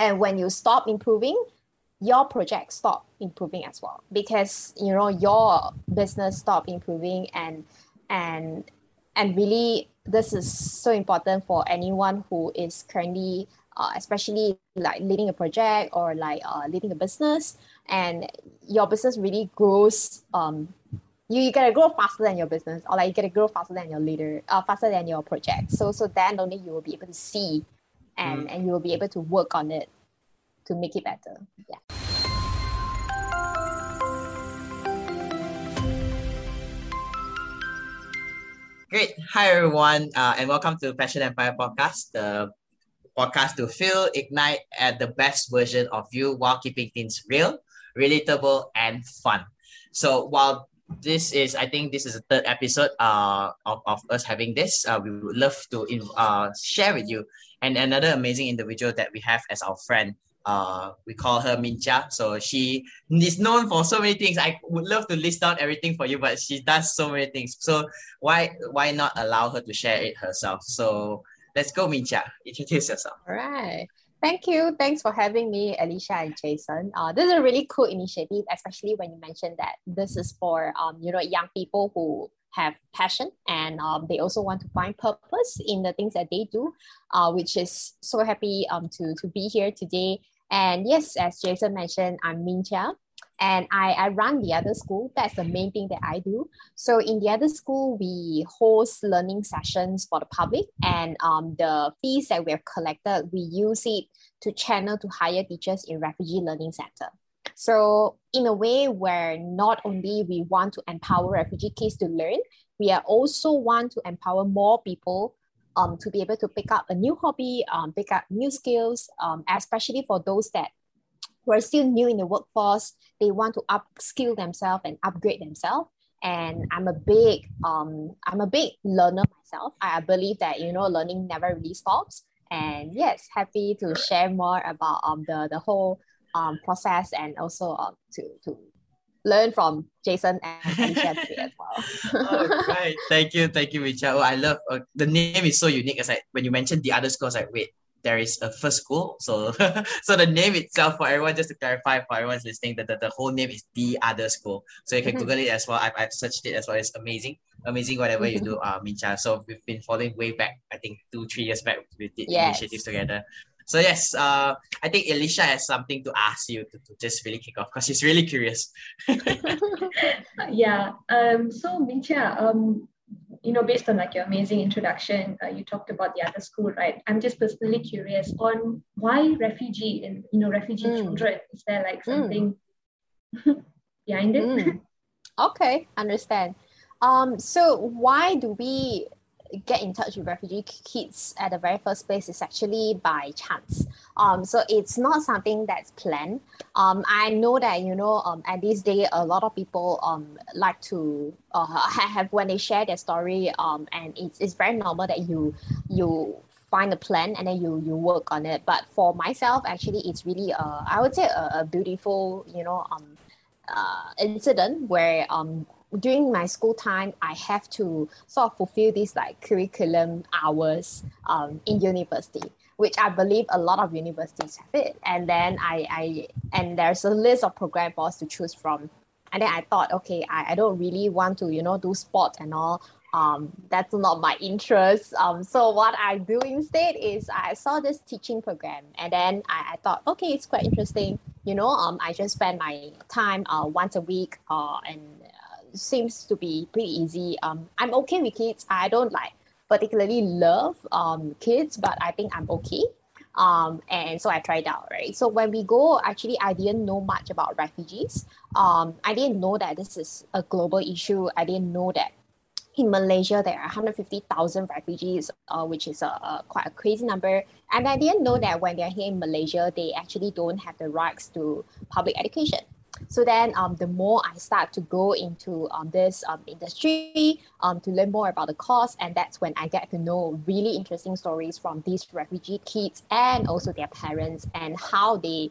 and when you stop improving your project stop improving as well. Because you know your business stop improving and and and really this is so important for anyone who is currently uh, especially like leading a project or like uh, leading a business. And your business really grows um, you, you gotta grow faster than your business or like you gotta grow faster than your leader uh, faster than your project. So so then only you will be able to see and mm. and you will be able to work on it to make it better yeah Great. Hi, everyone, uh, and welcome to Passion Empire Podcast, the podcast to feel, ignite, and the best version of you while keeping things real, relatable, and fun. So, while this is, I think this is the third episode uh, of, of us having this, uh, we would love to uh, share with you and another amazing individual that we have as our friend, uh, we call her Min Chia. So she is known for so many things. I would love to list out everything for you, but she does so many things. So why why not allow her to share it herself? So let's go, Min Chia. Introduce yourself. All right. Thank you. Thanks for having me, Alicia and Jason. Uh, this is a really cool initiative, especially when you mentioned that this is for um, you know young people who have passion and um, they also want to find purpose in the things that they do, uh, which is so happy um, to, to be here today. And yes, as Jason mentioned, I'm Min Chia and I, I run the other school. That's the main thing that I do. So in the other school, we host learning sessions for the public and um, the fees that we have collected, we use it to channel to hire teachers in refugee learning center. So in a way where not only we want to empower refugee kids to learn, we are also want to empower more people um, to be able to pick up a new hobby, um, pick up new skills, um, especially for those that who are still new in the workforce. They want to upskill themselves and upgrade themselves. And I'm a big, um, I'm a big learner myself. I believe that you know learning never really stops. And yes, happy to share more about um, the the whole um, process and also uh, to to learn from Jason and Alicia as well. okay, thank you, thank you, Min Chia. Oh, I love uh, the name is so unique. As I, when you mentioned the other schools, like wait, there is a first school. So so the name itself for everyone, just to clarify for everyone's listening, that the, the whole name is the other school. So you can mm-hmm. Google it as well. I've, I've searched it as well. It's amazing. Amazing whatever mm-hmm. you do, uh, Min Chia. So we've been following way back, I think two, three years back with the yes. initiatives together. So yes, uh, I think Alicia has something to ask you to, to just really kick off because she's really curious. yeah. Um. So Min Chia, um, you know, based on like your amazing introduction, uh, you talked about the other school, right? I'm just personally curious on why refugee and you know refugee mm. children. Is there like hmm. something mm. behind it? Mm. Okay, understand. Um. So why do we get in touch with refugee kids at the very first place is actually by chance. Um, so it's not something that's planned. Um, I know that you know um, at this day a lot of people um like to uh, have when they share their story um and it's, it's very normal that you you find a plan and then you you work on it. But for myself, actually, it's really uh, I would say a, a beautiful you know um uh, incident where um during my school time, I have to sort of fulfill these like curriculum hours um, in university, which I believe a lot of universities have it. And then I, I and there's a list of program for us to choose from. And then I thought, okay, I, I don't really want to, you know, do sports and all. Um, that's not my interest. Um, so what I do instead is I saw this teaching program and then I, I thought, okay, it's quite interesting. You know, um, I just spend my time uh, once a week uh, and seems to be pretty easy. Um, I'm okay with kids. I don't like particularly love um, kids, but I think I'm okay. Um, and so I tried out, right? So when we go, actually, I didn't know much about refugees. Um, I didn't know that this is a global issue. I didn't know that in Malaysia there are 150,000 refugees, uh, which is a, a, quite a crazy number. And I didn't know that when they're here in Malaysia, they actually don't have the rights to public education. So then um, the more I start to go into um, this um, industry um, to learn more about the cause, and that's when I get to know really interesting stories from these refugee kids and also their parents and how they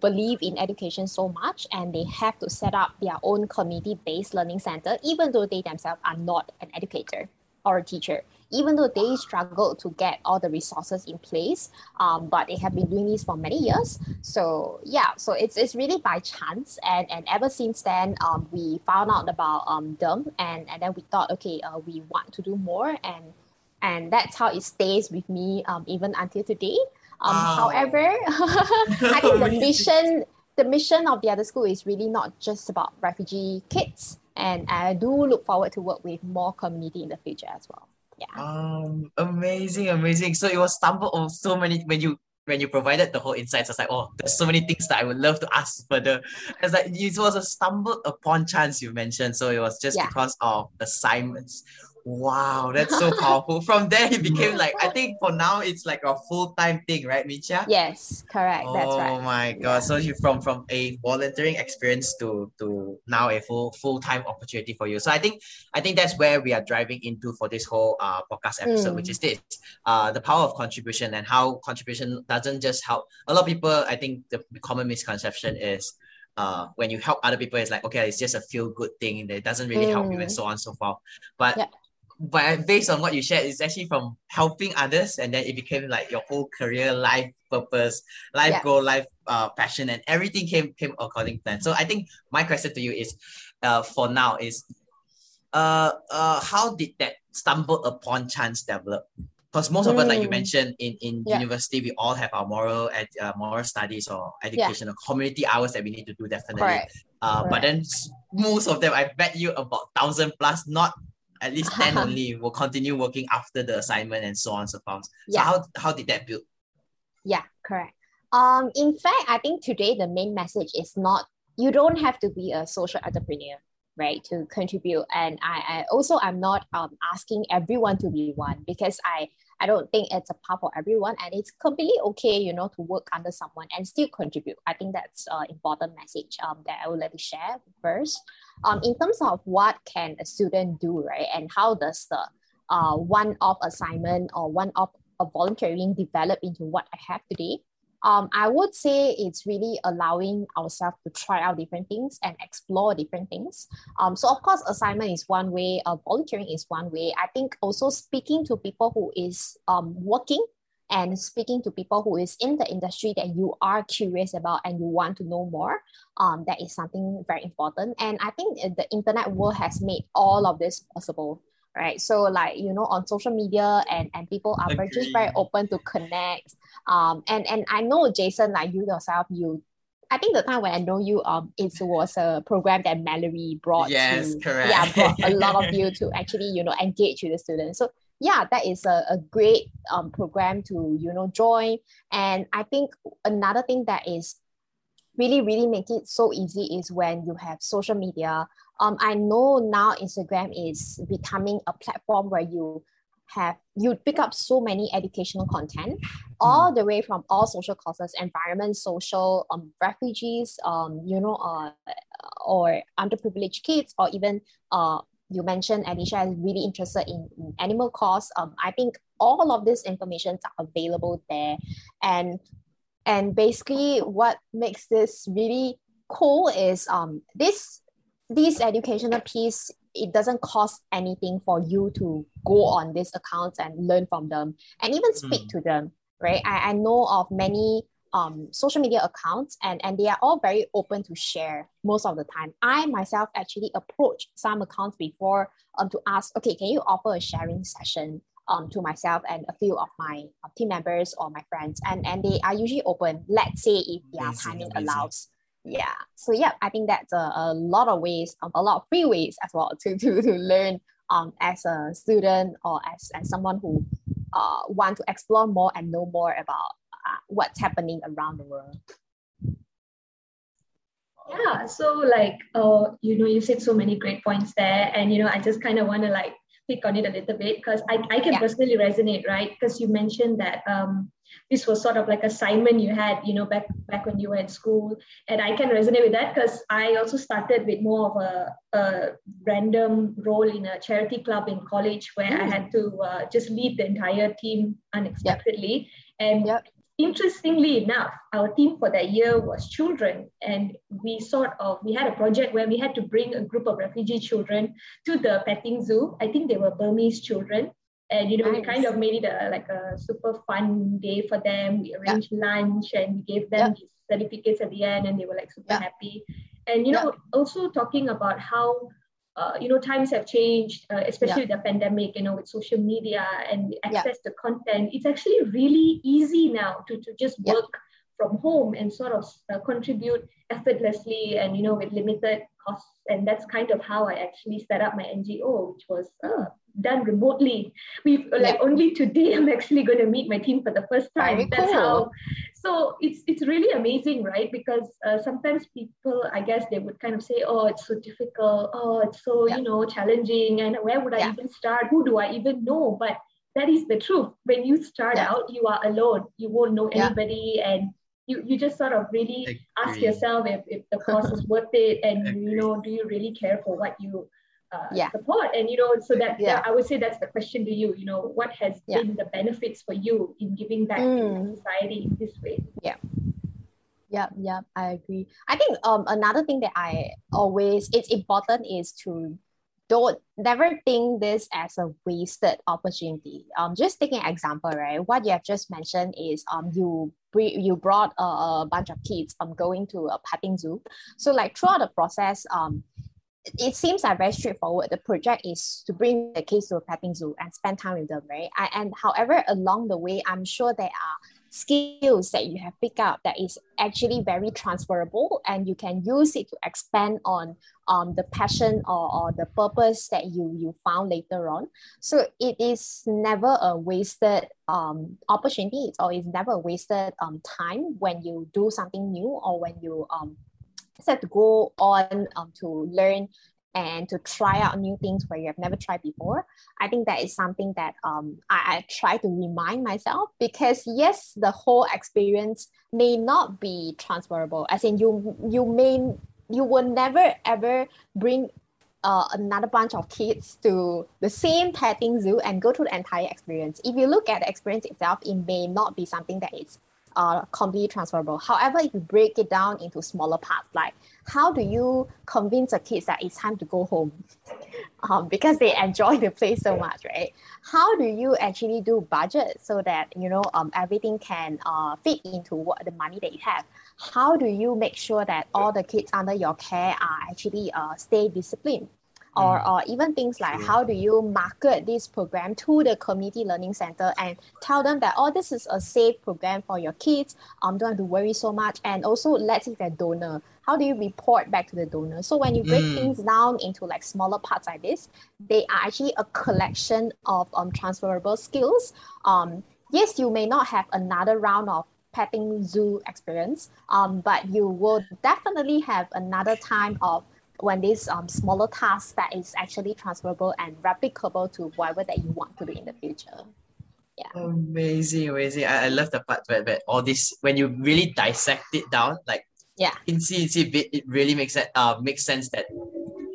believe in education so much and they have to set up their own community-based learning center even though they themselves are not an educator or a teacher even though they struggled to get all the resources in place, um, but they have been doing this for many years. So yeah, so it's, it's really by chance. And, and ever since then, um, we found out about um, them and, and then we thought, okay, uh, we want to do more. And, and that's how it stays with me um, even until today. Um, wow. However, I think the mission the mission of the other school is really not just about refugee kids, and I do look forward to work with more community in the future as well. Yeah. Um, amazing, amazing. So it was stumbled on so many when you when you provided the whole insights. I was like, oh, there's so many things that I would love to ask further. It's like it was a stumbled upon chance you mentioned. So it was just yeah. because of assignments. Wow, that's so powerful. From there, it became like I think for now it's like a full time thing, right, Min Chia? Yes, correct. Oh that's right. Oh my god! Yeah. So you from from a volunteering experience to to now a full full time opportunity for you. So I think I think that's where we are driving into for this whole uh podcast episode, mm. which is this uh the power of contribution and how contribution doesn't just help. A lot of people, I think the common misconception is uh, when you help other people, it's like, okay, it's just a feel good thing that doesn't really mm. help you and mm. so on and so forth. But yeah but based on what you shared, it's actually from helping others, and then it became like your whole career, life purpose, life yeah. goal, life uh, passion, and everything came came according to plan. So I think my question to you is, uh, for now is, uh, uh, how did that stumble upon chance develop? Because most of us, like you mm. mentioned, in in yeah. university, we all have our moral ed, uh, moral studies or education yeah. or community hours that we need to do definitely. Correct. Uh, Correct. but then most of them, I bet you about thousand plus, not at least 10 only will continue working after the assignment and so on and so forth. Yeah. So how, how did that build? Yeah, correct. Um, in fact, I think today the main message is not you don't have to be a social entrepreneur, right, to contribute. And I, I also I'm not um, asking everyone to be one because I I don't think it's a path for everyone, and it's completely okay, you know, to work under someone and still contribute. I think that's an important message um, that I would like to share first. Um, in terms of what can a student do, right, and how does the uh, one-off assignment or one-off volunteering develop into what I have today? um, I would say it's really allowing ourselves to try out different things and explore different things. Um, so of course, assignment is one way, uh, volunteering is one way. I think also speaking to people who is um, working and speaking to people who is in the industry that you are curious about and you want to know more um, that is something very important and i think the internet world has made all of this possible right so like you know on social media and and people are very, just very open to connect um, and and I know Jason, like you yourself, you I think the time when I know you, um, it was a program that Mallory brought. Yes, to, correct. Yeah, brought a lot of you to actually, you know, engage with the students. So yeah, that is a, a great um program to you know join. And I think another thing that is really really make it so easy is when you have social media. Um, I know now Instagram is becoming a platform where you have you pick up so many educational content all the way from all social causes environment social um, refugees um, you know uh, or underprivileged kids or even uh, you mentioned Anisha is really interested in, in animal cause um, I think all of this information are available there. And and basically what makes this really cool is um, this this educational piece it doesn't cost anything for you to go on these accounts and learn from them and even speak mm. to them right? I, I know of many um, social media accounts and, and they are all very open to share most of the time. I myself actually approached some accounts before um, to ask okay can you offer a sharing session um, to myself and a few of my uh, team members or my friends? And and they are usually open. Let's say if their timing amazing. allows. Yeah. So yeah i think that's a, a lot of ways um, a lot of free ways as well to to, to learn um, as a student or as, as someone who uh, want to explore more and know more about uh, what's happening around the world yeah so like uh, you know you said so many great points there and you know i just kind of want to like pick on it a little bit because I, I can yeah. personally resonate right because you mentioned that um, this was sort of like a assignment you had you know back back when you were in school and i can resonate with that because i also started with more of a, a, random role in a charity club in college where mm. i had to uh, just lead the entire team unexpectedly yep. and yep. Interestingly enough our team for that year was children and we sort of we had a project where we had to bring a group of refugee children to the petting zoo i think they were burmese children And you know, Nice. we kind of made it a, like a super fun day for them. We arranged lunch and we gave them Yeah. these certificates at the end, and they were like super Yeah. happy. And you know, also talking about how uh, you know times have changed, uh, especially with the pandemic. You know, with social media and access to content, it's actually really easy now to to just Yeah. work from home and sort of uh, contribute effortlessly and you know with limited costs and that's kind of how i actually set up my ngo which was uh, done remotely. We've like only today i'm actually going to meet my team for the first time. Very that's cool. how so it's it's really amazing right? Because uh, sometimes people i guess they would kind of say oh it's so difficult. Oh it's so Yeah. you know challenging. And where would i Yeah. even start? Who do i even know? But that is the truth. When you start Yeah. out you are alone. You won't know Yeah. anybody. And you, you just sort of really ask yourself if, if the course is worth it. And Agree. you know do you really care for what you uh, Yeah. support and you know so that Yeah. i would say that's the question to you you know what has Yeah. been the benefits for you in giving back Mm. to society in this way yeah Yeah, yeah, I agree. I think um another thing that I always it's important is to don't never think this as a wasted opportunity. Um, just taking an example, right? What you have just mentioned is um you br- you brought a, a bunch of kids um going to a petting zoo. So like throughout the process, um it- seems like very straightforward. The project is to bring the kids to a petting zoo and spend time with them, right? And, and however, along the way, I'm sure there are skills that you have picked up that is actually very transferable and you can use it to expand on um, the passion or, or the purpose that you you found later on so it is never a wasted um, opportunity or it's always never wasted um, time when you do something new or when you um, set to go on um, to learn and to try out new things where you have never tried before I think that is something that um, I, I try to remind myself because yes, the whole experience may not be transferable. As in, you you may you will never ever bring uh, another bunch of kids to the same petting zoo and go through the entire experience. If you look at the experience itself, it may not be something that is uh, completely transferable. However, if you break it down into smaller parts, like how do you convince the kids that it's time to go home? um, because they enjoy the place so much, right? How do you actually do budget so that you know um, everything can uh, fit into what the money that you have? How do you make sure that all the kids under your care are actually uh, stay disciplined? Or, Mm. or even things like True. how do you market this program to the community learning center and tell them that oh this is a safe program for your kids um don't have to worry so much and also let's say they're donor how do you report back to the donor so when you break Mm. things down into like smaller parts like this they are actually a collection of um, transferable skills um, yes you may not have another round of petting zoo experience um, but you will definitely have another time of when these um, smaller tasks that is actually transferable and replicable to whatever that you want to do in the future Yeah. Amazing, amazing. I, I love the part where, where all this when you really dissect it down, like Yeah. in CNC bit, it really makes it uh makes sense that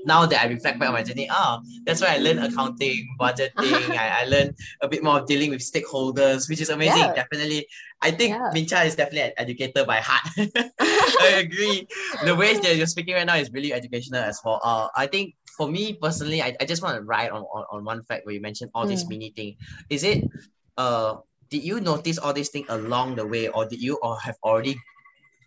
now that I reflect back on my journey, ah, that's why I learned accounting, budgeting, I, I learned a bit more of dealing with stakeholders, which is amazing. Yeah. Definitely. I think Yeah. Min Chia is definitely an educator by heart. I agree. The ways that you're speaking right now is really educational as well. Uh, I think for me personally, I, I just want to ride on, on, on one fact where you mentioned all this Mm. mini thing. Is it uh did you notice all these things along the way or did you or have already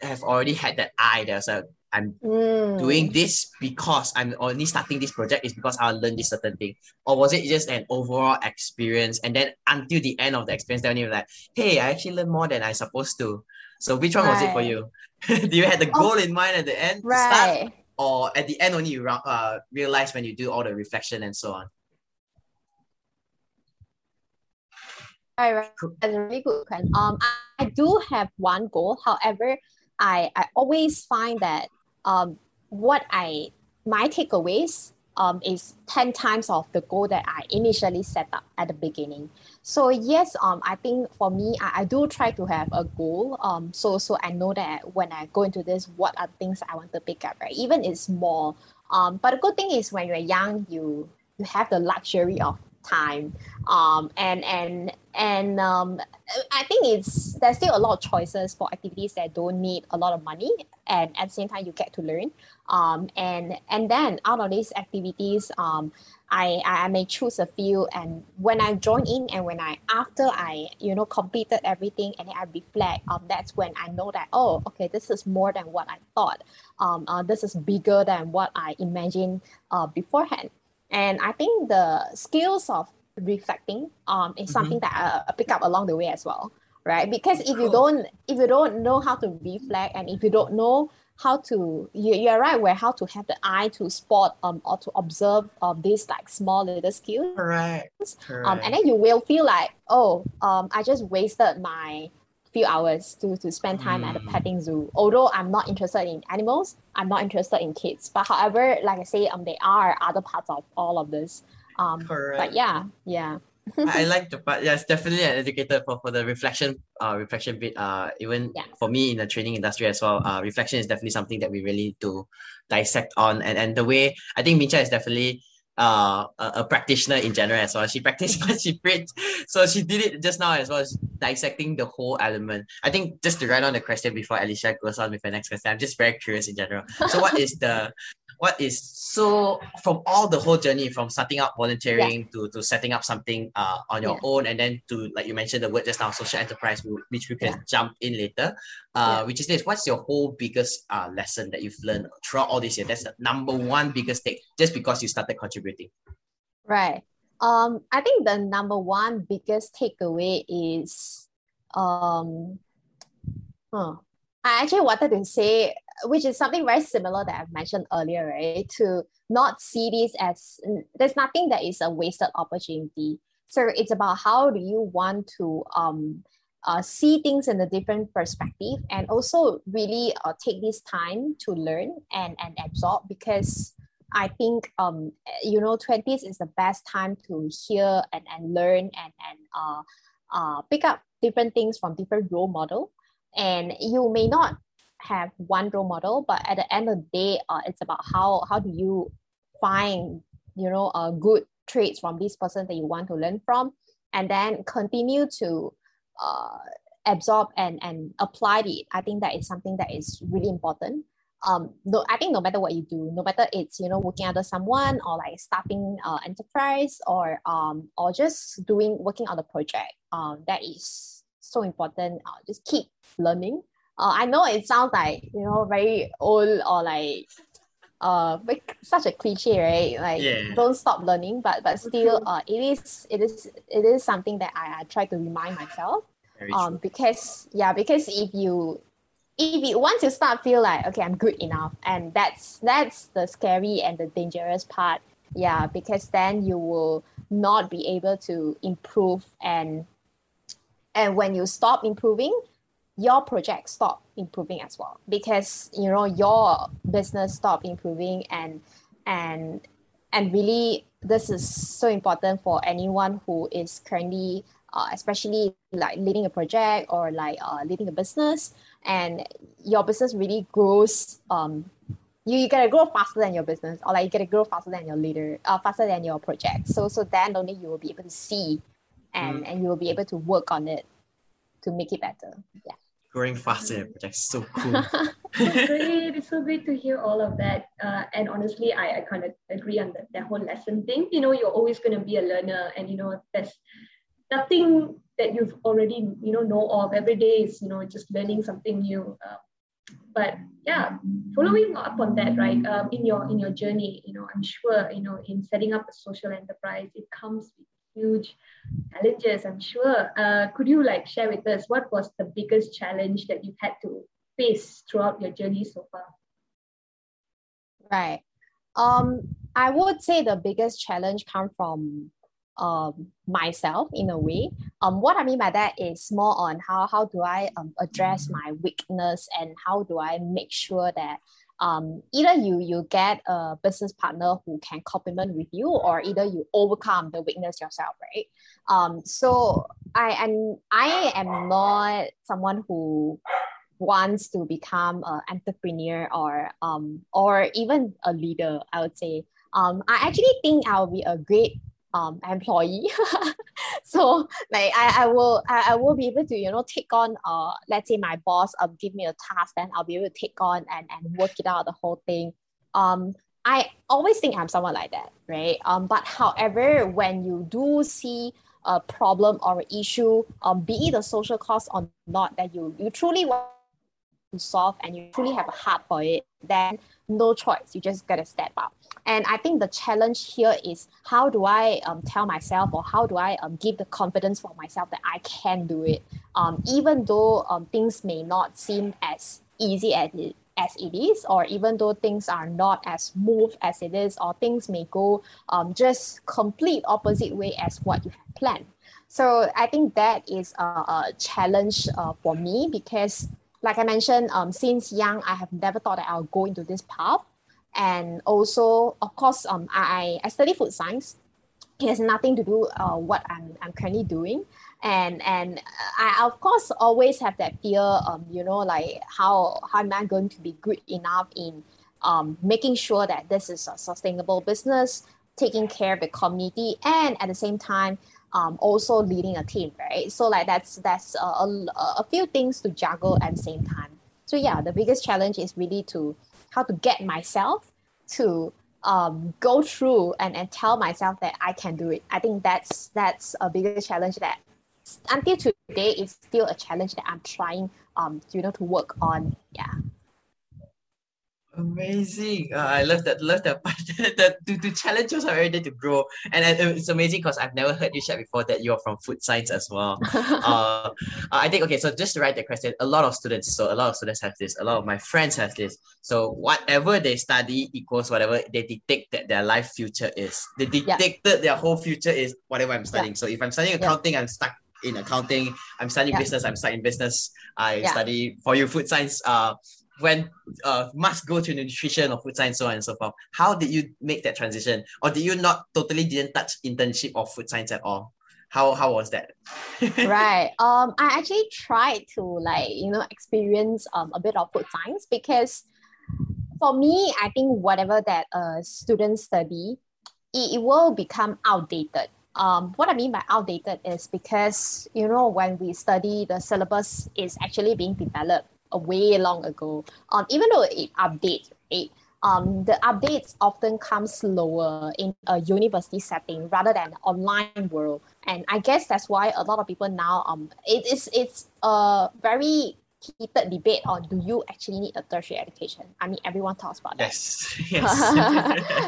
have already had that eye there's a I'm Mm. doing this because I'm only starting this project is because I'll learn this certain thing? Or was it just an overall experience? And then until the end of the experience, then you're like, hey, I actually learned more than I supposed to. So which one was it for you? Do you have the Oh. goal in mind at the end to start? Or at the end only you uh, realize when you do all the reflection and so on? Right, right. That's a really good question. Um, I, I do have one goal. However, I, I always find that um, what I my takeaways um, is 10 times of the goal that I initially set up at the beginning. So yes, um, I think for me, I, I do try to have a goal. Um, so so I know that when I go into this, what are things I want to pick up, right? Even it's small. Um, but the good thing is when you're young, you you have the luxury of time um, and and and um, I think it's there's still a lot of choices for activities that don't need a lot of money and at the same time you get to learn. Um, and and then out of these activities um, I, I may choose a few. And when I join in and when I after I you know completed everything and I reflect um, that's when I know that oh okay this is more than what I thought. Um, uh, this is bigger than what I imagined uh, beforehand. And I think the skills of reflecting um, is mm-hmm. something that I, I pick up along the way as well right? Because if you don't if you don't know how to reflect and if you don't know how to you, you're right where how to have the eye to spot um or to observe um these like small little skills right um and then you will feel like oh um i just wasted my few hours to to spend time mm. at a petting zoo. Although i'm not interested in animals i'm not interested in kids. But however like i say um there are other parts of all of this. Um Correct. but yeah yeah I like the part. Yeah, it's definitely an educator for, for the reflection uh reflection bit. Uh even yeah. for me in the training industry as well. Uh reflection is definitely something that we really do dissect on and, and the way I think Min Chia is definitely uh a, a practitioner in general as well. She practiced what she preached. So she did it just now as well as dissecting the whole element. I think just to run on the question before Alicia goes on with the next question, I'm just very curious in general. So what is the what is so from all the whole journey from starting up volunteering yeah. to, to setting up something uh, on your yeah. own and then to like you mentioned the word just now social enterprise which we can yeah. jump in later uh, which is this what's your whole biggest uh, lesson that you've learned throughout all this year that's the number one biggest thing just because you started contributing right um i think the number one biggest takeaway is um huh, I actually wanted to say which is something very similar that I've mentioned earlier, right? To not see this as there's nothing that is a wasted opportunity. So it's about how do you want to um, uh, see things in a different perspective and also really uh, take this time to learn and, and absorb because I think um, you know 20s is the best time to hear and, and learn and, and uh, uh, pick up different things from different role model and you may not have one role model but at the end of the day uh, it's about how how do you find you know a good traits from this person that you want to learn from and then continue to uh, absorb and and apply it. I think that is something that is really important. Um no i think no matter what you do no matter it's you know working under someone or like starting uh, enterprise or um or just doing working on the project um that is so important. Uh, just keep learning uh, I know it sounds like you know very old or like uh such a cliche right? Like yeah. don't stop learning but but still uh it is it is it is something that I, I try to remind myself. Very um because yeah because if you if you once you start feel like okay I'm good enough and that's that's the scary and the dangerous part yeah because then you will not be able to improve and and when you stop improving your project stop improving as well. Because you know your business stop improving and and and really this is so important for anyone who is currently uh, especially like leading a project or like uh, leading a business and your business really grows um, you, you gotta grow faster than your business or like you gotta grow faster than your leader uh, faster than your project. So so then only you will be able to see and mm. and you will be able to work on it to make it better. Yeah growing faster projects. So cool. it's great. It's so great to hear all of that. Uh, and honestly, I, I kind of agree on the, that whole lesson thing. You know, you're always going to be a learner, and you know, there's nothing that you've already you know know of. Every day is you know just learning something new. Uh, but yeah, following up on that, right? Um, in your in your journey, you know, I'm sure you know in setting up a social enterprise, it comes with huge challenges, I'm sure. Uh, could you like share with us what was the biggest challenge that you've had to face throughout your journey so far? Right. Um, I would say the biggest challenge come from um, myself in a way. Um, what I mean by that is more on how how do I um, address my weakness and how do I make sure that um, either you you get a business partner who can complement with you or either you overcome the weakness yourself right? Um, so i am i am not someone who wants to become an entrepreneur or um, or even a leader i would say. Um, i actually think i'll be a great um, employee. so like I, I will I, I will be able to you know take on uh let's say my boss um give me a task then I'll be able to take on and and work it out the whole thing. Um I always think I'm someone like that, right? Um but however when you do see a problem or an issue, um be it a social cause or not that you you truly want to solve and you truly have a heart for it, then no choice. You just gotta step up. And I think the challenge here is how do I um, tell myself or how do I um, give the confidence for myself that I can do it, um, even though um, things may not seem as easy as it, as it is, or even though things are not as smooth as it is, or things may go um, just complete opposite way as what you have planned. So I think that is a, a challenge uh, for me because, like I mentioned, um, since young, I have never thought that I'll go into this path and also of course um, I, I study food science. It has nothing to do uh, what I'm, I'm currently doing. And and I of course always have that fear um you know like how how am I going to be good enough in um, making sure that this is a sustainable business taking care of the community and at the same time um, also leading a team right? So like that's that's a, a, a few things to juggle at the same time. So yeah the biggest challenge is really to how to get myself to um, go through and, and tell myself that I can do it. I think that's that's a bigger challenge that until today is still a challenge that I'm trying um you know to work on. Yeah. Amazing. Uh, I love that. Love that part. the, to, to challenge yourself every day to grow. And it's amazing because I've never heard you share before that you're from food science as well. uh, I think, okay, so just to write the question, a lot of students, so a lot of students have this, a lot of my friends have this. So whatever they study equals whatever they detect that their life future is. They detected yeah. their whole future is whatever I'm studying. Yeah. So if I'm studying accounting, yeah. I'm stuck in accounting. I'm studying business, I'm stuck in business. I study for you food science. Uh, when uh must go to nutrition or food science so on and so forth how did you make that transition? Or did you not totally didn't touch internship or food science at all? How how was that? Right. Um i actually tried to like you know experience um a bit of food science because for me i think whatever that uh students study it, it will become outdated. Um, what I mean by outdated is because you know when we study the syllabus is actually being developed way long ago. Um, even though it updates, right? Um, the updates often come slower in a university setting rather than online world. And I guess that's why a lot of people now um it is it's a very heated debate on do you actually need a tertiary education? I mean everyone talks about that. Yes. yes.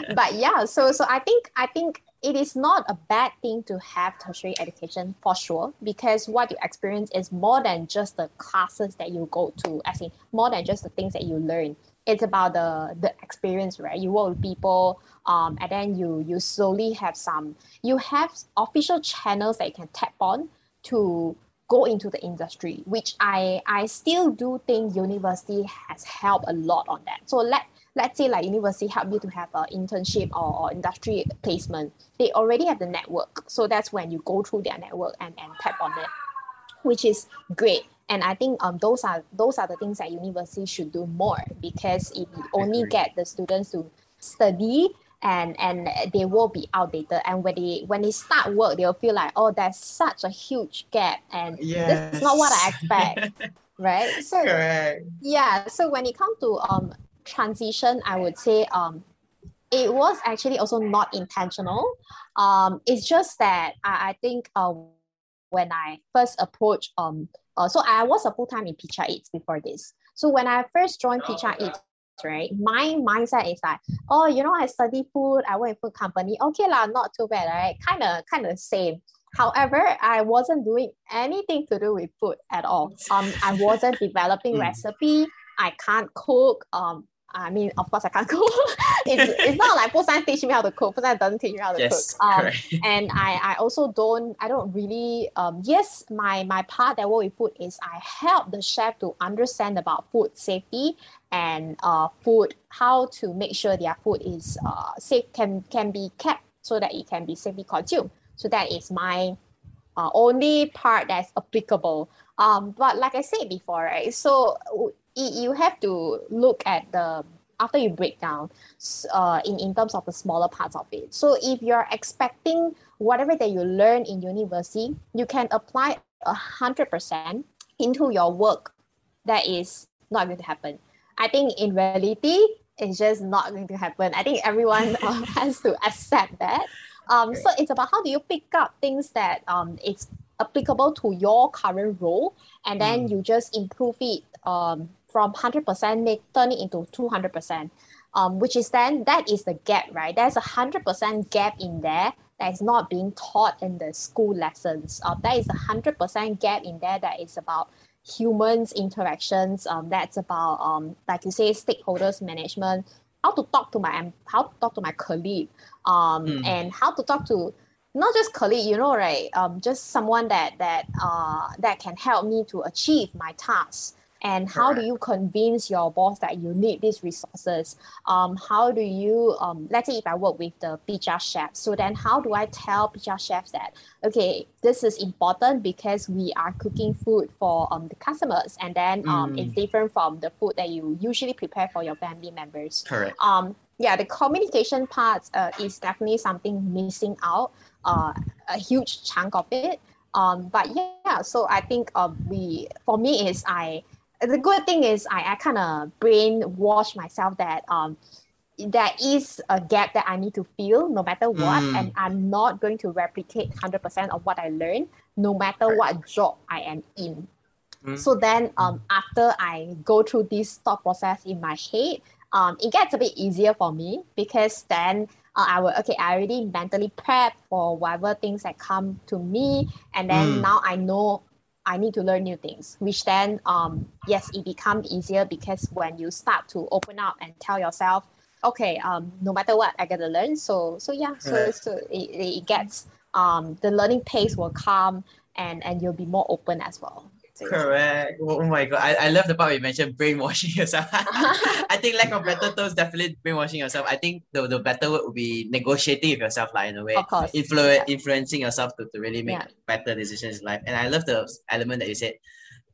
but yeah, so so I think I think it is not a bad thing to have tertiary education for sure because what you experience is more than just the classes that you go to i in more than just the things that you learn. It's about the the experience right? You work with people um, and then you you slowly have some you have official channels that you can tap on to go into the industry which i i still do think university has helped a lot on that. So let let's say like university help you to have an internship or, or industry placement, they already have the network. So that's when you go through their network and, and tap on it, which is great. And I think um those are those are the things that university should do more because if you only get the students to study and and they will be outdated and when they when they start work they'll feel like oh there's such a huge gap and yes. this is not what I expect. right? So Correct. yeah, so when it comes to um transition, I would say um, it was actually also not intentional. Um, it's just that I, I think uh, when I first approached, um, uh, so I was a full time in Picha Eats before this. So when I first joined Picha Eats, right, my mindset is like, oh, you know, I study food, I work in food company. Okay lah, not too bad, right? Kind of, kind of same. However, I wasn't doing anything to do with food at all. Um, I wasn't developing hmm. recipe. I can't cook. Um, I mean, of course, I can't cook. it's, it's not like Science teach me how to cook. Science doesn't teach me how to yes, cook. Um, and I, I also don't, I don't really, um, yes, my, my part that work with food is I help the chef to understand about food safety and uh, food, how to make sure their food is uh, safe, can, can be kept so that it can be safely consumed. So that is my uh, only part that's applicable. Um, but like I said before, right? So you have to look at the after you break down uh, in, in terms of the smaller parts of it. So if you're expecting whatever that you learn in university, you can apply a hundred percent into your work. That is not going to happen. I think in reality, it's just not going to happen. I think everyone has to accept that. Um, so it's about how do you pick up things that um, it's applicable to your current role, and then mm. you just improve it um, from hundred percent, make turn it into two hundred percent. Um, which is then that is the gap, right? There's a hundred percent gap in there that is not being taught in the school lessons. Um, there is a hundred percent gap in there that is about humans interactions um, that's about um, like you say stakeholders management how to talk to my how to talk to my colleague um, mm. and how to talk to not just colleague you know right um, just someone that that uh, that can help me to achieve my tasks and how do you convince your boss that you need these resources? Um, how do you um, let's say if i work with the pizza chef so then how do i tell pizza chefs that okay this is important because we are cooking food for um, the customers and then um, mm. it's different from the food that you usually prepare for your family members? Correct. Um, yeah the communication part uh, is definitely something missing out uh, a huge chunk of it. Um, but yeah so i think um, we for me is i the good thing is I, I kind of brainwash myself that um there is a gap that I need to fill no matter what, mm. and I'm not going to replicate 100% of what I learned no matter right. what job I am in. Mm. So then, um, after I go through this thought process in my head, um, it gets a bit easier for me because then uh, I will okay, I already mentally prep for whatever things that come to me, and then mm. now I know I need to learn new things, which then, um, yes, it becomes easier because when you start to open up and tell yourself, okay, um, no matter what, I gotta learn. So, so yeah, so, so it, it gets, um, the learning pace will come and, and you'll be more open as well. Correct. Oh, oh my god, I, I love the part you mentioned brainwashing yourself. I think lack of better terms definitely brainwashing yourself. I think the, the better word would be negotiating with yourself, like in a way. Of course. Influ- yeah. influencing yourself to, to really make yeah. better decisions in life. And I love the element that you said.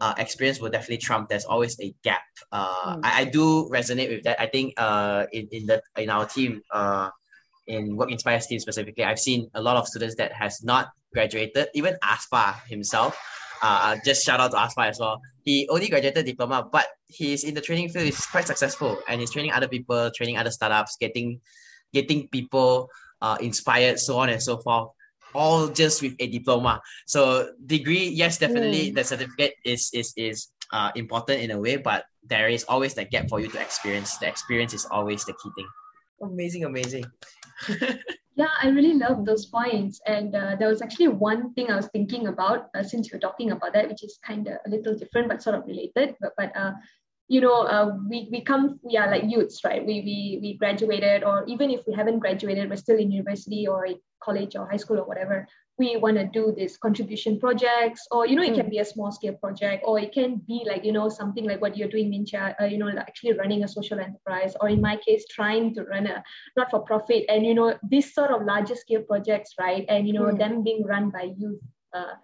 Uh, experience will definitely trump. There's always a gap. Uh, mm. I, I do resonate with that. I think uh, in in the in our team, uh, in Work Inspires team specifically, I've seen a lot of students that has not graduated. Even Aspa himself, uh, just shout out to Aspa as well. He only graduated diploma, but he's in the training field. He's quite successful, and he's training other people, training other startups, getting getting people uh, inspired, so on and so forth. All just with a diploma. So degree, yes, definitely mm. the certificate is is is uh, important in a way, but there is always that gap for you to experience. The experience is always the key thing. Amazing, amazing. Yeah, I really love those points. And uh, there was actually one thing I was thinking about uh, since you're talking about that, which is kind of a little different but sort of related. But, but uh, you know, uh, we, we come, we are like youths, right? We, we, we graduated, or even if we haven't graduated, we're still in university or college or high school or whatever we want to do this contribution projects or you know it mm. can be a small scale project or it can be like you know something like what you're doing Min Chia uh, you know actually running a social enterprise or in my case trying to run a not for profit and you know this sort of larger scale projects right and you know mm. them being run by youth uh,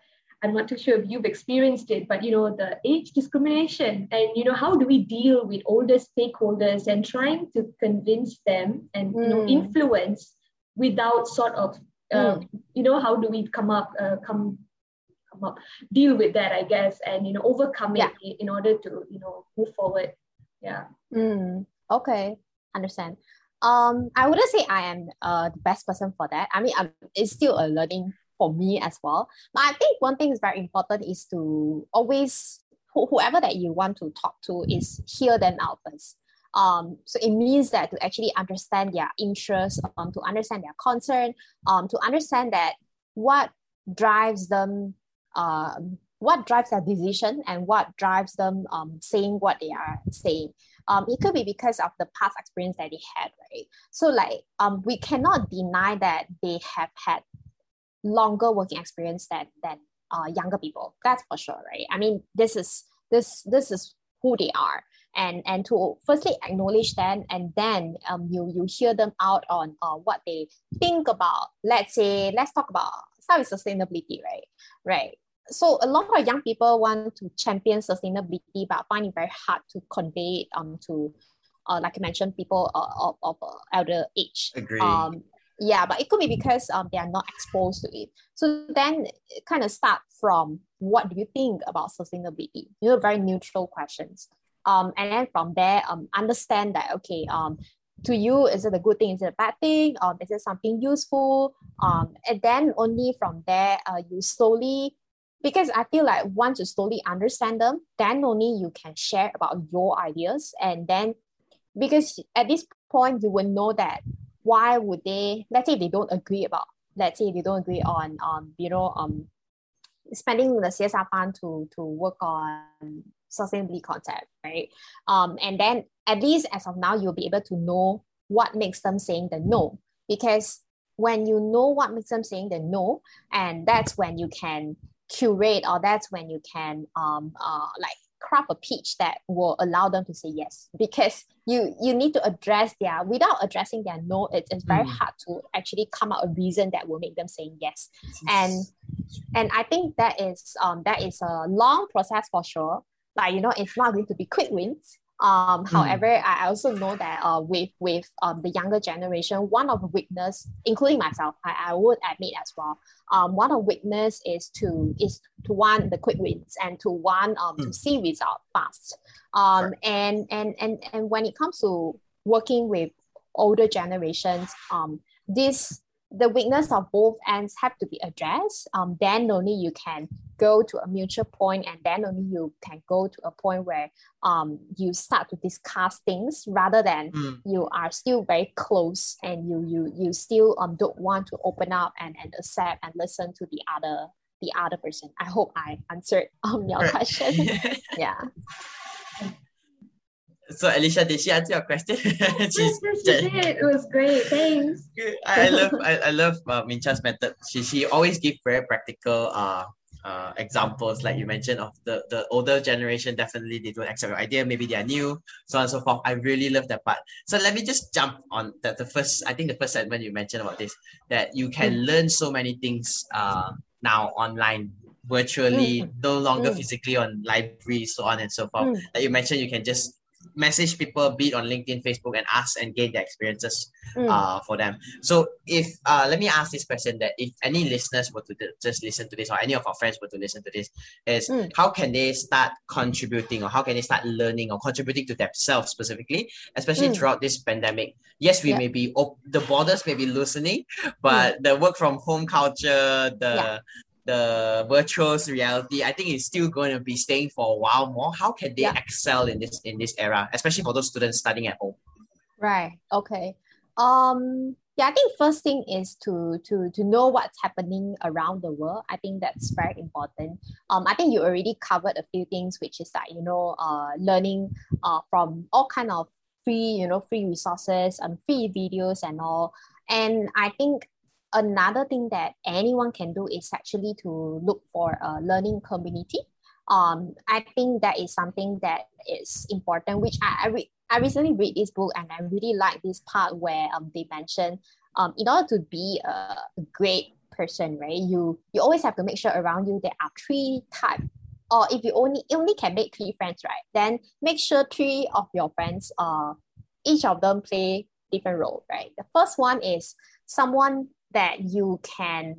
I'm not too sure if you've experienced it, but you know the age discrimination and you know how do we deal with older stakeholders and trying to convince them and mm. you know hmm. influence without sort of uh, mm. you know how do we come up uh, come come up deal with that i guess and you know overcome yeah. it in order to you know move forward. Yeah. Mm. okay. Understand. Um i wouldn't say i am uh, the best person for that. I mean I'm, it's still a learning for me as well. But i think one thing is very important is to always whoever that you want to talk to is hear them out first um, so it means that to actually understand their interest, um, to understand their concern, um, to understand that what drives them, um, what drives their decision, and what drives them um, saying what they are saying. Um, it could be because of the past experience that they had, right? So like um, we cannot deny that they have had longer working experience than than uh, younger people. That's for sure, right? I mean, this is this this is who they are and and to firstly acknowledge them and then um, you you hear them out on uh, what they think about let's say let's talk about start with sustainability right right so a lot of young people want to champion sustainability but find it very hard to convey it um to uh, like I mentioned people uh, of, of uh, elder age Agree. um yeah, but it could be because um they are not exposed to it. So then kind of start from what do you think about sustainability? You know, very neutral questions. Um, and then from there, um, understand that okay, um, to you, is it a good thing? Is it a bad thing? Um, is it something useful? Um, and then only from there, uh, you slowly, because I feel like once you slowly understand them, then only you can share about your ideas. And then, because at this point, you will know that why would they, let's say they don't agree about, let's say they don't agree on, um, you know, um, spending the CSR fund to, to work on sustainability concept, right? Um, and then at least as of now, you'll be able to know what makes them saying the no. Because when you know what makes them saying the no, and that's when you can curate or that's when you can um uh like craft a pitch that will allow them to say yes because you you need to address their without addressing their no it's, it's very mm. hard to actually come up a reason that will make them saying yes and and i think that is um that is a long process for sure like you know it's not going to be quick wins um, mm. however, I also know that uh, with with um, the younger generation, one of the weakness, including myself, I, I would admit as well. Um, one of weakness is to is to want the quick wins and to want um, mm. to see result fast. Um, sure. and and and and when it comes to working with older generations, um, this the weakness of both ends have to be addressed. Um, then only you can go to a mutual point, and then only you can go to a point where um you start to discuss things rather than mm. you are still very close and you you you still um don't want to open up and, and accept and listen to the other the other person. I hope I answered um your question. yeah. So Alicia, did she answer your question? yes, yes, she did. It was great. Thanks. I, love I, I love uh, Min Chia's method. She she always give very practical uh uh, examples like you mentioned of the the older generation definitely they don't accept your idea maybe they are new so on and so forth i really love that part so let me just jump on that the first i think the first segment you mentioned about this that you can mm. learn so many things uh, now online virtually mm. no longer mm. physically on libraries so on and so forth mm. like you mentioned you can just message people, be it on LinkedIn, Facebook, and ask and gain their experiences mm. uh, for them. So, if uh, let me ask this question: that if any listeners were to just listen to this, or any of our friends were to listen to this, is mm. how can they start contributing, or how can they start learning, or contributing to themselves specifically, especially mm. throughout this pandemic? Yes, we yeah. may be op- the borders may be loosening, but mm. the work from home culture, the yeah the virtual reality, I think it's still going to be staying for a while more. How can they yeah. excel in this in this era, especially for those students studying at home? Right. Okay. Um. Yeah, I think first thing is to to to know what's happening around the world. I think that's very important. Um, I think you already covered a few things, which is that you know, uh, learning uh from all kind of free, you know, free resources and free videos and all. And I think another thing that anyone can do is actually to look for a learning community. Um, I think that is something that is important, which I, I, re- I recently read this book and I really like this part where um, they mention um, in order to be a great person, right, you, you always have to make sure around you there are three type or if you only only can make three friends, right, then make sure three of your friends, uh, each of them play different role, right? The first one is someone that you can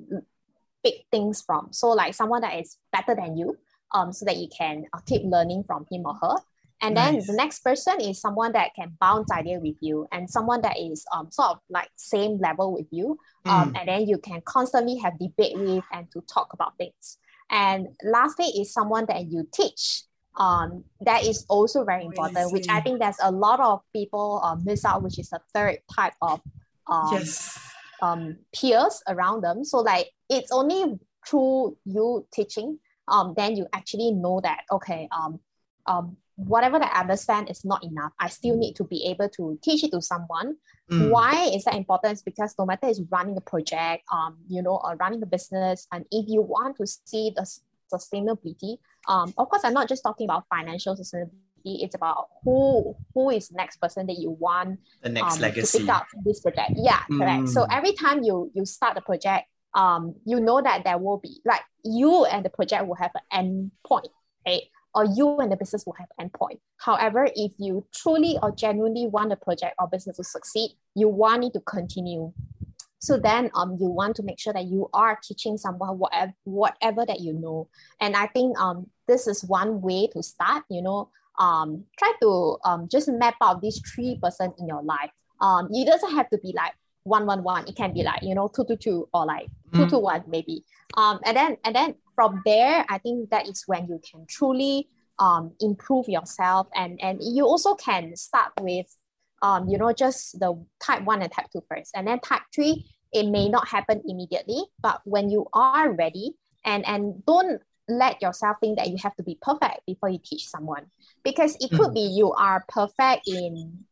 pick things from. So like someone that is better than you, um, so that you can uh, keep learning from him or her. And nice. then the next person is someone that can bounce idea with you and someone that is um, sort of like same level with you. Um, mm. And then you can constantly have debate with and to talk about things. And lastly is someone that you teach. Um, that is also very important, which I think there's a lot of people uh, miss out, which is the third type of um, yes um, peers around them. So like it's only through you teaching, um, then you actually know that okay, um, um, whatever that I understand is not enough. I still need to be able to teach it to someone. Mm. Why is that important? It's because no matter is running a project, um, you know, or running a business, and if you want to see the sustainability, um, of course, I'm not just talking about financial sustainability it's about who who is the next person that you want the next um, legacy to pick up this project. Yeah mm. correct. So every time you you start a project um you know that there will be like you and the project will have an end point right? Or you and the business will have an end point. However if you truly or genuinely want the project or business to succeed you want it to continue. So then um you want to make sure that you are teaching someone whatever whatever that you know. And i think um this is one way to start you know um try to um just map out these three person in your life um it doesn't have to be like one one one it can be like you know two two two or like two mm. two one maybe um and then and then from there i think that is when you can truly um improve yourself and and you also can start with um, you know, just the type one and type two first. And then type three, it may not happen immediately, but when you are ready and, and don't let yourself think that you have to be perfect before you teach someone. Because it could mm. be you are perfect in,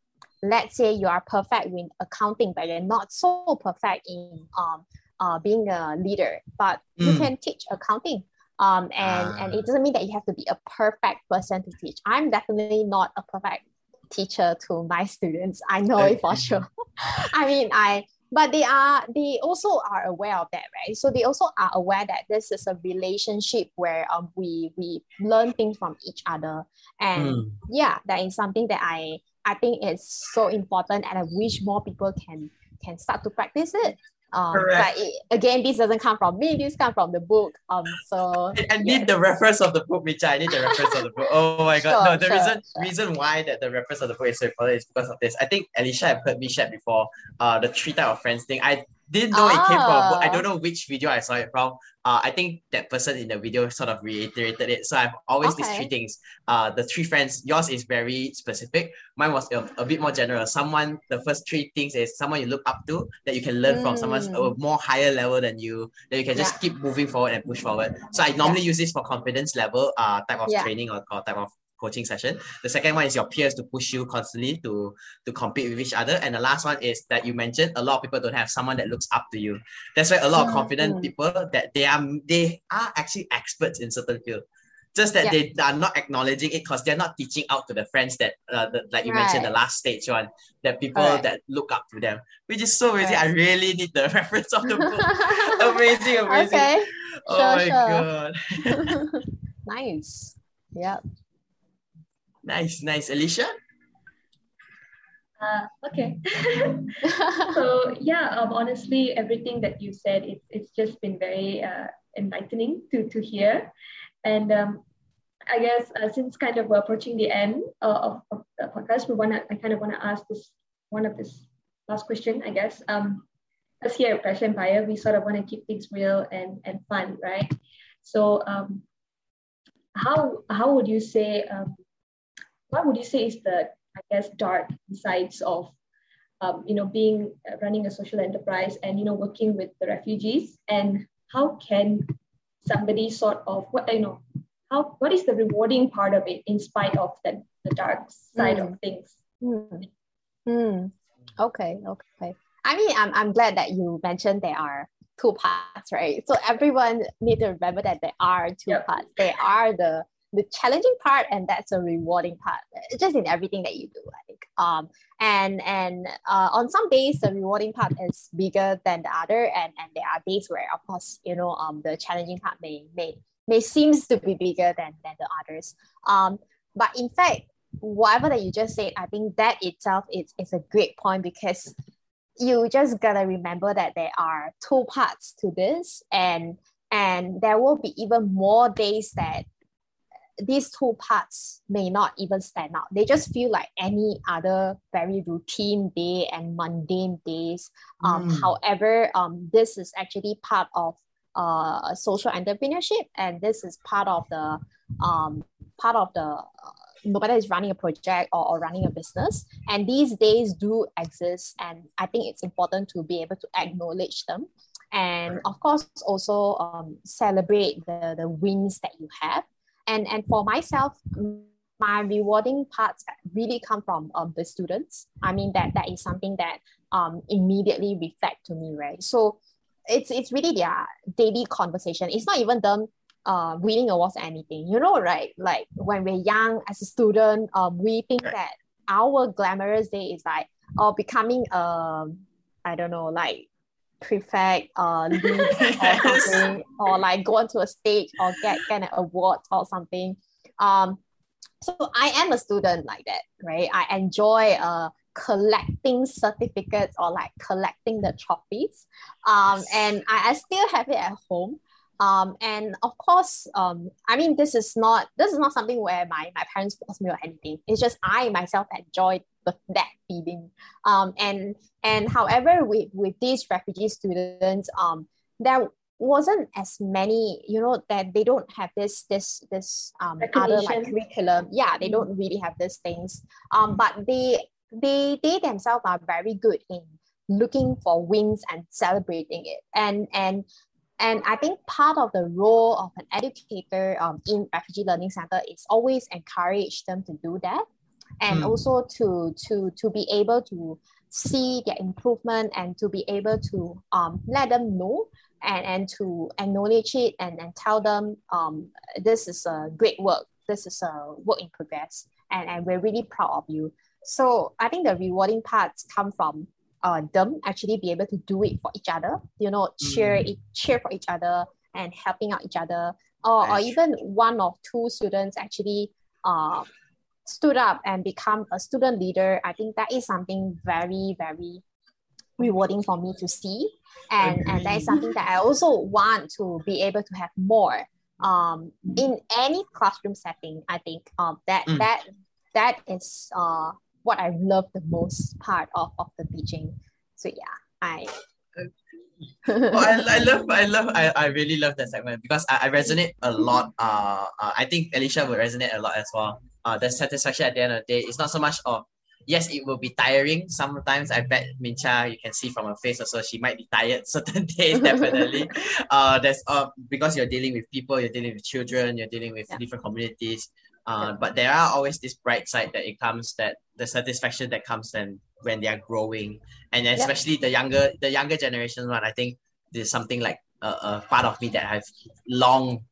let's say you are perfect in accounting, but you're not so perfect in um, uh, being a leader, but mm. you can teach accounting. Um, and, and it ah. doesn't mean that you have to be a perfect person to teach. I'm definitely not a perfect teacher to my students. I know it for sure. I mean, I but they are they also are aware of that, right? So they also are aware that this is a relationship where um we we learn things from each other, and mm. yeah, that is something that I I think is so important, and I wish more people can can start to practice it. Um, Correct. It, again, this doesn't come from me. This comes from the book. Um, so I, I need the reference of the book, Min Chia. I need the reference of the book. Oh my god! Sure, no, the sure, reason sure. reason why that the reference of the book is so important is because of this. I think Alicia have heard me share before. Uh, the three type of friends thing. I didn't know it came from. I don't ah. know which video I saw it from. Uh, I think that person in the video sort of reiterated it. So I've always okay. these three things. Uh, the three friends. Yours is very specific. Mine was a, a, bit more general. Someone. The first three things is someone you look up to that you can learn mm. from. Someone's a more higher level than you that you can just yeah. keep moving forward and push forward. So I normally yeah. use this for confidence level. Uh, type of yeah. training or, or type of coaching session. The second one is your peers to push you constantly to to compete with each other. And the last one is that you mentioned a lot of people don't have someone that looks up to you. That's why a lot of confident mm-hmm. people that they are they are actually experts in certain field. Just that yeah. they are not acknowledging it because they're not teaching out to the friends that, uh, the, like you right. mentioned, the last stage one, that people right. that look up to them, which is so amazing. Right. I really need the reference of the book. amazing, amazing. Okay. Oh sure, my sure. god. nice. Yep. Nice, nice. Alicia? Uh, okay. so yeah, um, honestly, everything that you said, it, it's just been very uh, enlightening to, to hear. And um, I guess uh, since kind of approaching the end uh, of, of the podcast, we want to, I kind of want to ask this one of this last question, I guess. Um, as here at Passion Empire, we sort of want to keep things real and, and fun, right? So um, how, how would you say um, what would you say is the I guess dark sides of um, you know being uh, running a social enterprise and you know working with the refugees and how can somebody sort of what you know how what is the rewarding part of it in spite of the, the dark side mm. of things mm. Mm. okay okay i mean I'm, I'm glad that you mentioned there are two parts right so everyone need to remember that there are two yep. parts there are the the challenging part and that's a rewarding part. Just in everything that you do think um and and uh, on some days the rewarding part is bigger than the other and and there are days where of course you know um the challenging part may may may seems to be bigger than than the others. Um but in fact whatever that you just said i think that itself is, is a great point because you just gotta remember that there are two parts to this and and there will be even more days that these two parts may not even stand out. They just feel like any other very routine day and mundane days. Um, mm. However, um, this is actually part of uh, social entrepreneurship, and this is part of the um, part of the uh, no matter is running a project or, or running a business. And these days do exist, and I think it's important to be able to acknowledge them. And of course, also um, celebrate the, the wins that you have and and for myself my rewarding parts really come from um, the students. I mean that that is something that um, immediately reflect to me right? So it's it's really their daily conversation. It's not even them uh, winning awards or anything. You know right? Like when we're young as a student um, we think that our glamorous day is like or uh, becoming um i don't know like prefect uh lead or something or like go onto a stage or get get an award or something um so i am a student like that right i enjoy uh collecting certificates or like collecting the trophies. Um, and I, I still have it at home. Um, and of course, um, I mean, this is not this is not something where my, my parents force me or anything. It's just I myself enjoy the, that feeling. Um, and and however, with with these refugee students, um, there wasn't as many you know that they don't have this this this um other like curriculum. Yeah they don't really have these things. Um but they they they themselves are very good in looking for wins and celebrating it. And and and I think part of the role of an educator um, in refugee learning center is always encourage them to do that and mm. also to to to be able to see their improvement and to be able to um, let them know and, and to acknowledge it and, and tell them um, this is a great work, this is a work in progress, and, and we're really proud of you. So I think the rewarding parts come from uh, them actually be able to do it for each other, you know, cheer mm. it, cheer for each other and helping out each other. Or, or even one or two students actually uh, stood up and become a student leader. I think that is something very, very rewarding for me to see and and that is something that i also want to be able to have more um in any classroom setting i think um that mm. that that is uh what i love the most part of of the teaching so yeah i oh, I, I love I love I, I really love that segment because I, I resonate a lot uh, uh I think Alicia would resonate a lot as well uh the satisfaction at the end of the day it's not so much of yes, it will be tiring sometimes. I bet Min Chia, you can see from her face also, she might be tired certain days, definitely. uh, there's uh, because you're dealing with people, you're dealing with children, you're dealing with yeah. different communities. Uh, but there are always this bright side that it comes that the satisfaction that comes then when they are growing, and especially the younger the younger generation one. I think there's something like a, a part of me that I've long,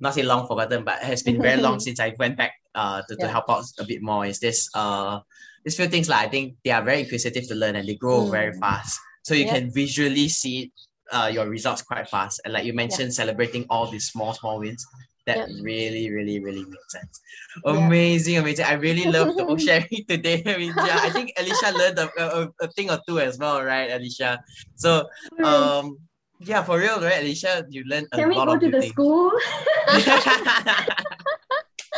not say long forgotten, but has been very long since I went back uh, to, yeah. to help out a bit more. Is this uh these few things like I think they are very inquisitive to learn and they grow mm. very fast. So you can visually see uh, your results quite fast. And like you mentioned, yeah. celebrating all these small, small wins. That really, really, really makes sense. Amazing, yeah. amazing. I really love the sharing today. I mean, yeah, I think Alicia learned a, a, a thing or two as well, right, Alicia? So, um, yeah, for real, right, Alicia? You learned a Can lot of things. Can we go to the things. school?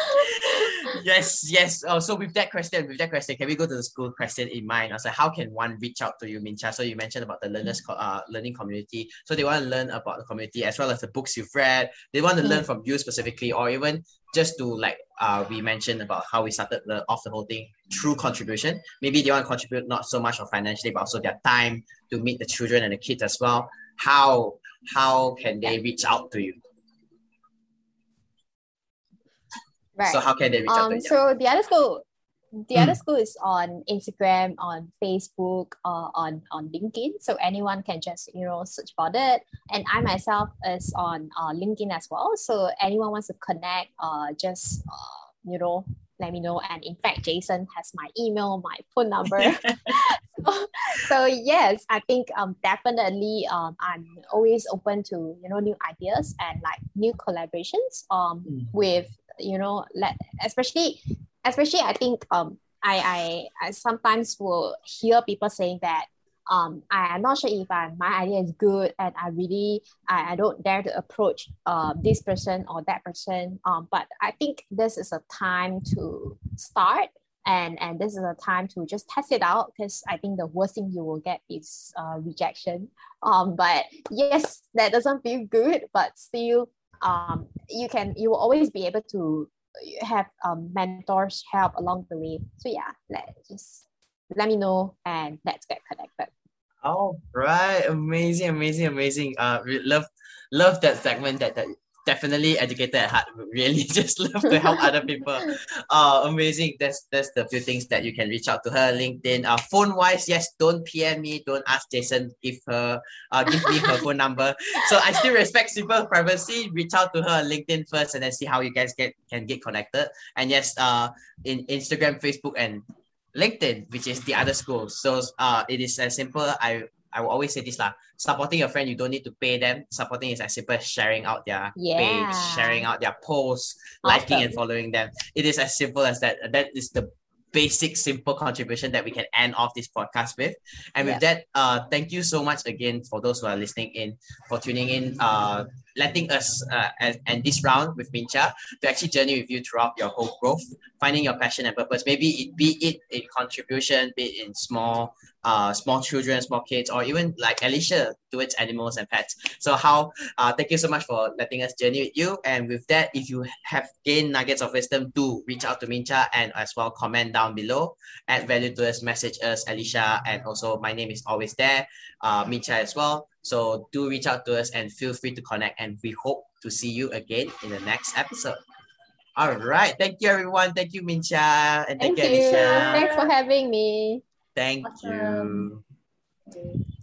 yes, yes. Oh, so with that question, with that question, can we go to the school question in mind? I was like, how can one reach out to you, Min Chia? So you mentioned about the learners uh, learning community. So they want to learn about the community as well as the books you've read. They want to mm. learn from you specifically, or even just to like uh, we mentioned about how we started the off the whole thing through contribution. Maybe they want to contribute not so much of financially, but also their time to meet the children and the kids as well. How how can they reach out to you? Right. So how can they reach um, out to you? So the other school, the mm. other school is on Instagram, on Facebook, or on on LinkedIn. So anyone can just you know search for that. And I myself is on uh, LinkedIn as well. So anyone wants to connect, uh, just uh, you know let me know. And in fact, Jason has my email, my phone number. so, so, yes, I think um definitely um I'm always open to you know new ideas and like new collaborations um mm. with you know let especially especially I think um I I, I sometimes will hear people saying that um, I am not sure if I, my idea is good and I really I, I don't dare to approach uh, this person or that person. Um, but I think this is a time to start and and this is a time to just test it out because I think the worst thing you will get is uh, rejection. Um, but yes, that doesn't feel good, but still, um, you can you will always be able to have um, mentors help along the way. So yeah, let just let me know and let's get connected. All right, amazing, amazing, amazing. Uh, we love, love that segment. That that definitely educated at heart. Really, just love to help other people. Uh, amazing. That's that's the few things that you can reach out to her. LinkedIn. Uh, phone wise, yes. Don't PM me. Don't ask Jason. Give her. Uh, give me her phone number. So I still respect people privacy. Reach out to her LinkedIn first, and then see how you guys get can get connected. And yes, uh, in Instagram, Facebook, and LinkedIn, which is the other school. So uh, it is as simple. I I will always say this lah. Supporting your friend, you don't need to pay them. Supporting is as simple as sharing out their yeah. page, sharing out their posts, awesome. liking and following them. It is as simple as that. That is the basic, simple contribution that we can end off this podcast with. And with Yeah. that, uh, thank you so much again for those who are listening in, for tuning in, uh, letting us uh, and, and this round with Min Chia to actually journey with you throughout your whole growth, finding your passion and purpose. Maybe it be it in contribution, be it in small, uh, small children, small kids, or even like Alicia towards animals and pets. So how uh, thank you so much for letting us journey with you. And with that, if you have gained nuggets of wisdom, do reach out to Min Chia and as well comment down below. Add value to us, message us, Alicia, and also my name is always there, uh, Min Chia as well. So do reach out to us and feel free to connect. And we hope to see you again in the next episode. All right. Thank you, everyone. Thank you, Min Chia. And thank, Thank you, you. Alicia. Thanks for having me. Thank Awesome. you.